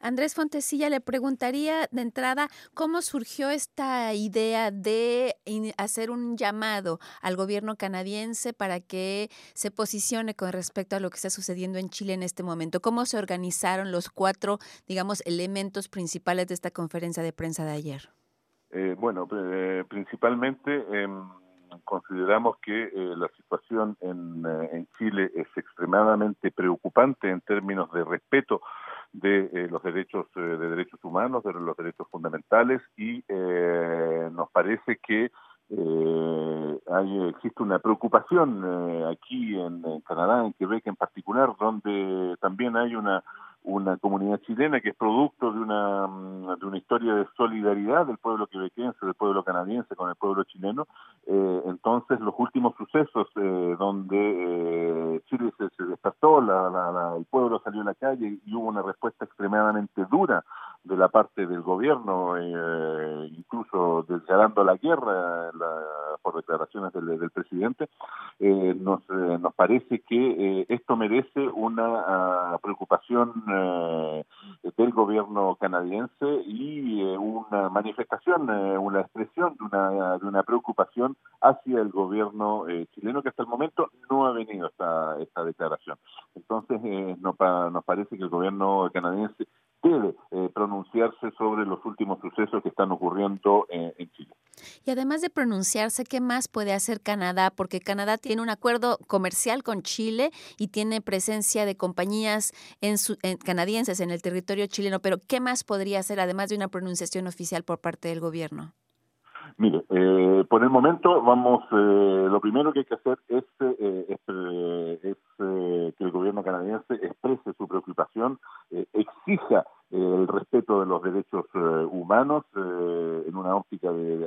Andrés Fontesilla, le preguntaría de entrada cómo surgió esta idea de hacer un llamado al gobierno canadiense para que se posicione con respecto a lo que está sucediendo en Chile en este momento. ¿Cómo se organizaron los cuatro, digamos, elementos principales de esta conferencia de prensa de ayer? Eh, bueno, eh, principalmente em, consideramos que eh, la situación en, en, Chile es extremadamente preocupante en términos de respeto de los derechos de derechos humanos, de los derechos fundamentales y nos parece que existe una preocupación aquí en, en, Canadá, en Quebec en particular, donde también hay una una comunidad chilena que es producto de una, mm, de una historia de solidaridad del pueblo quebequense, del pueblo canadiense con el pueblo chileno. Eh, entonces, los últimos sucesos eh, donde eh, se, despertó, la, el pueblo salió a la calle y hubo una respuesta extremadamente dura de la parte del gobierno, incluso declarando la guerra por declaraciones del, presidente, nos, nos parece que esto merece una ah, preocupación eh, del gobierno canadiense y eh, una manifestación, eh, una expresión de una, de una preocupación hacia el gobierno chileno que hasta el momento venido esta, esta declaración. Entonces, nos, nos parece que el gobierno canadiense debe pronunciarse sobre los últimos sucesos que están ocurriendo en Chile. Y además de pronunciarse, ¿qué más puede hacer Canadá? Porque Canadá tiene un acuerdo comercial con Chile y tiene presencia de compañías en su, canadienses en el territorio chileno, pero ¿qué más podría hacer además de una pronunciación oficial por parte del gobierno? Mire, eh, por el momento vamos, eh, lo primero que hay que hacer es, eh, es, es que el gobierno canadiense exprese su preocupación, exija el respeto de los derechos humanos en una óptica de,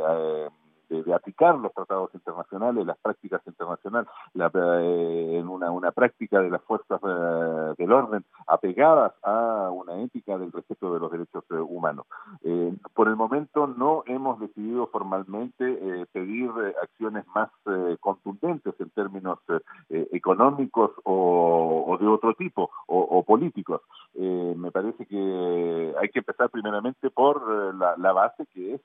aplicar los tratados internacionales, las prácticas internacionales, la, eh, en una, una práctica de las fuerzas eh, del orden apegadas a una ética del respeto de los derechos eh, humanos. por el momento no hemos decidido formalmente pedir acciones más contundentes en términos económicos o, o, de otro tipo o, o políticos. Me parece que hay que empezar primeramente por la, la base que es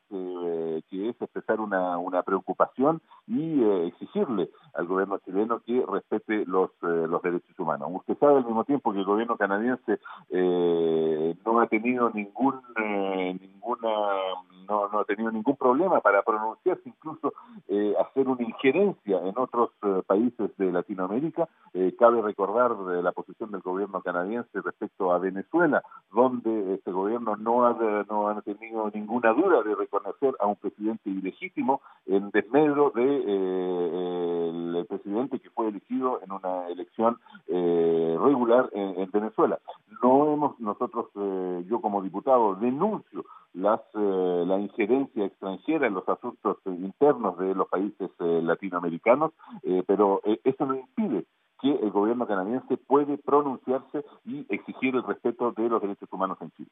que es expresar una una, preocupación y eh, exigirle al gobierno chileno que respete los, eh, derechos humanos. Usted sabe al mismo tiempo que el gobierno canadiense eh, no ha tenido ningún ninguna no, no ha tenido ningún problema para pronunciarse, incluso hacer una injerencia en otros países de Latinoamérica. cabe recordar la posición del gobierno canadiense respecto a Venezuela, donde este gobierno no ha, no ha tenido ninguna duda de reconocer a un presidente ilegítimo en desmedro de eh, el presidente que fue elegido en una elección eh, regular en, Venezuela. No hemos nosotros, eh, yo como diputado, denuncio las la injerencia extranjera en los asuntos internos de los países latinoamericanos, pero eso no impide que el gobierno canadiense puede pronunciarse y exigir el respeto de los derechos humanos en Chile.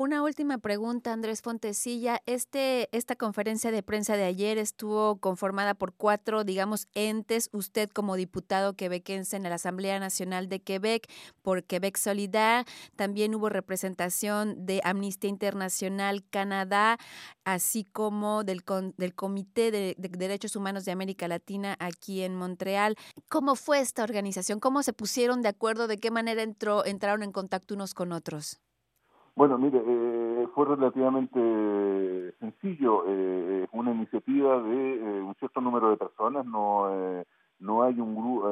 Una última pregunta, Andrés Fontesilla. Este, esta conferencia de prensa de ayer estuvo conformada por cuatro, digamos, entes. Usted como diputado quebequense en la Asamblea Nacional de Quebec, por Quebec Solidar. También hubo representación de Amnistía Internacional Canadá, así como del, del Comité de, de Derechos Humanos de América Latina aquí en Montreal. ¿Cómo fue esta organización? ¿Cómo se pusieron de acuerdo? ¿De qué manera entró, entraron en contacto unos con otros? Bueno, mire, eh, fue relativamente sencillo. Eh, una iniciativa de eh, un cierto número de personas. No, eh, no hay un grupo,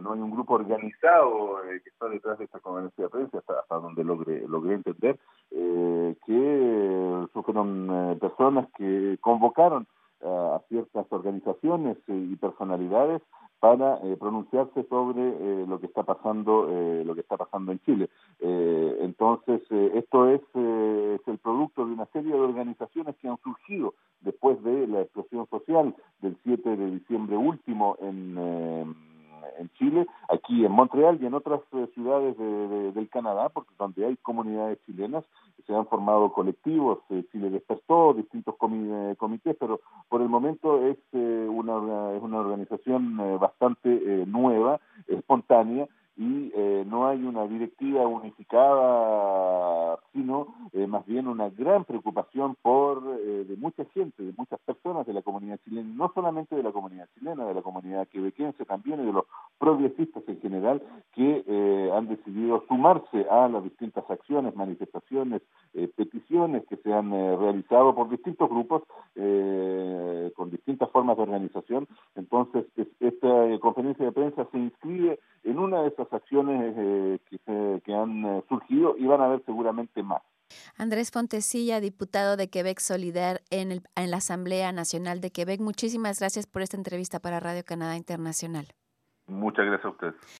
no hay un grupo organizado que está detrás de esta conferencia de prensa, hasta, hasta donde logré, logré entender que fueron personas que convocaron a ciertas organizaciones y personalidades para eh, pronunciarse sobre eh, lo que está pasando eh, lo que está pasando en Chile. Entonces esto es, es, el producto de una serie de organizaciones que han surgido después de la explosión social del 7 de diciembre último en en Chile, aquí en Montreal y en otras ciudades de, del Canadá, porque donde hay comunidades chilenas, se han formado colectivos, Chile despertó, distintos comités, pero por el momento es una, es una organización eh, bastante eh, nueva, espontánea, y eh, no hay una directiva unificada sino eh, más bien una gran preocupación por eh, de mucha gente, de muchas personas de la comunidad chilena, no solamente de la comunidad chilena, de la comunidad quebequense también y de los progresistas en general que eh, han decidido sumarse a las distintas acciones, manifestaciones, peticiones que se han realizado por distintos grupos distintas formas de organización. Entonces, esta conferencia de prensa se inscribe en una de esas acciones que, que han surgido y van a haber seguramente más. Andrés Fontecilla, diputado de Quebec Solidar en, el, en la Asamblea Nacional de Quebec, muchísimas gracias por esta entrevista para Radio Canadá Internacional. Muchas gracias a usted.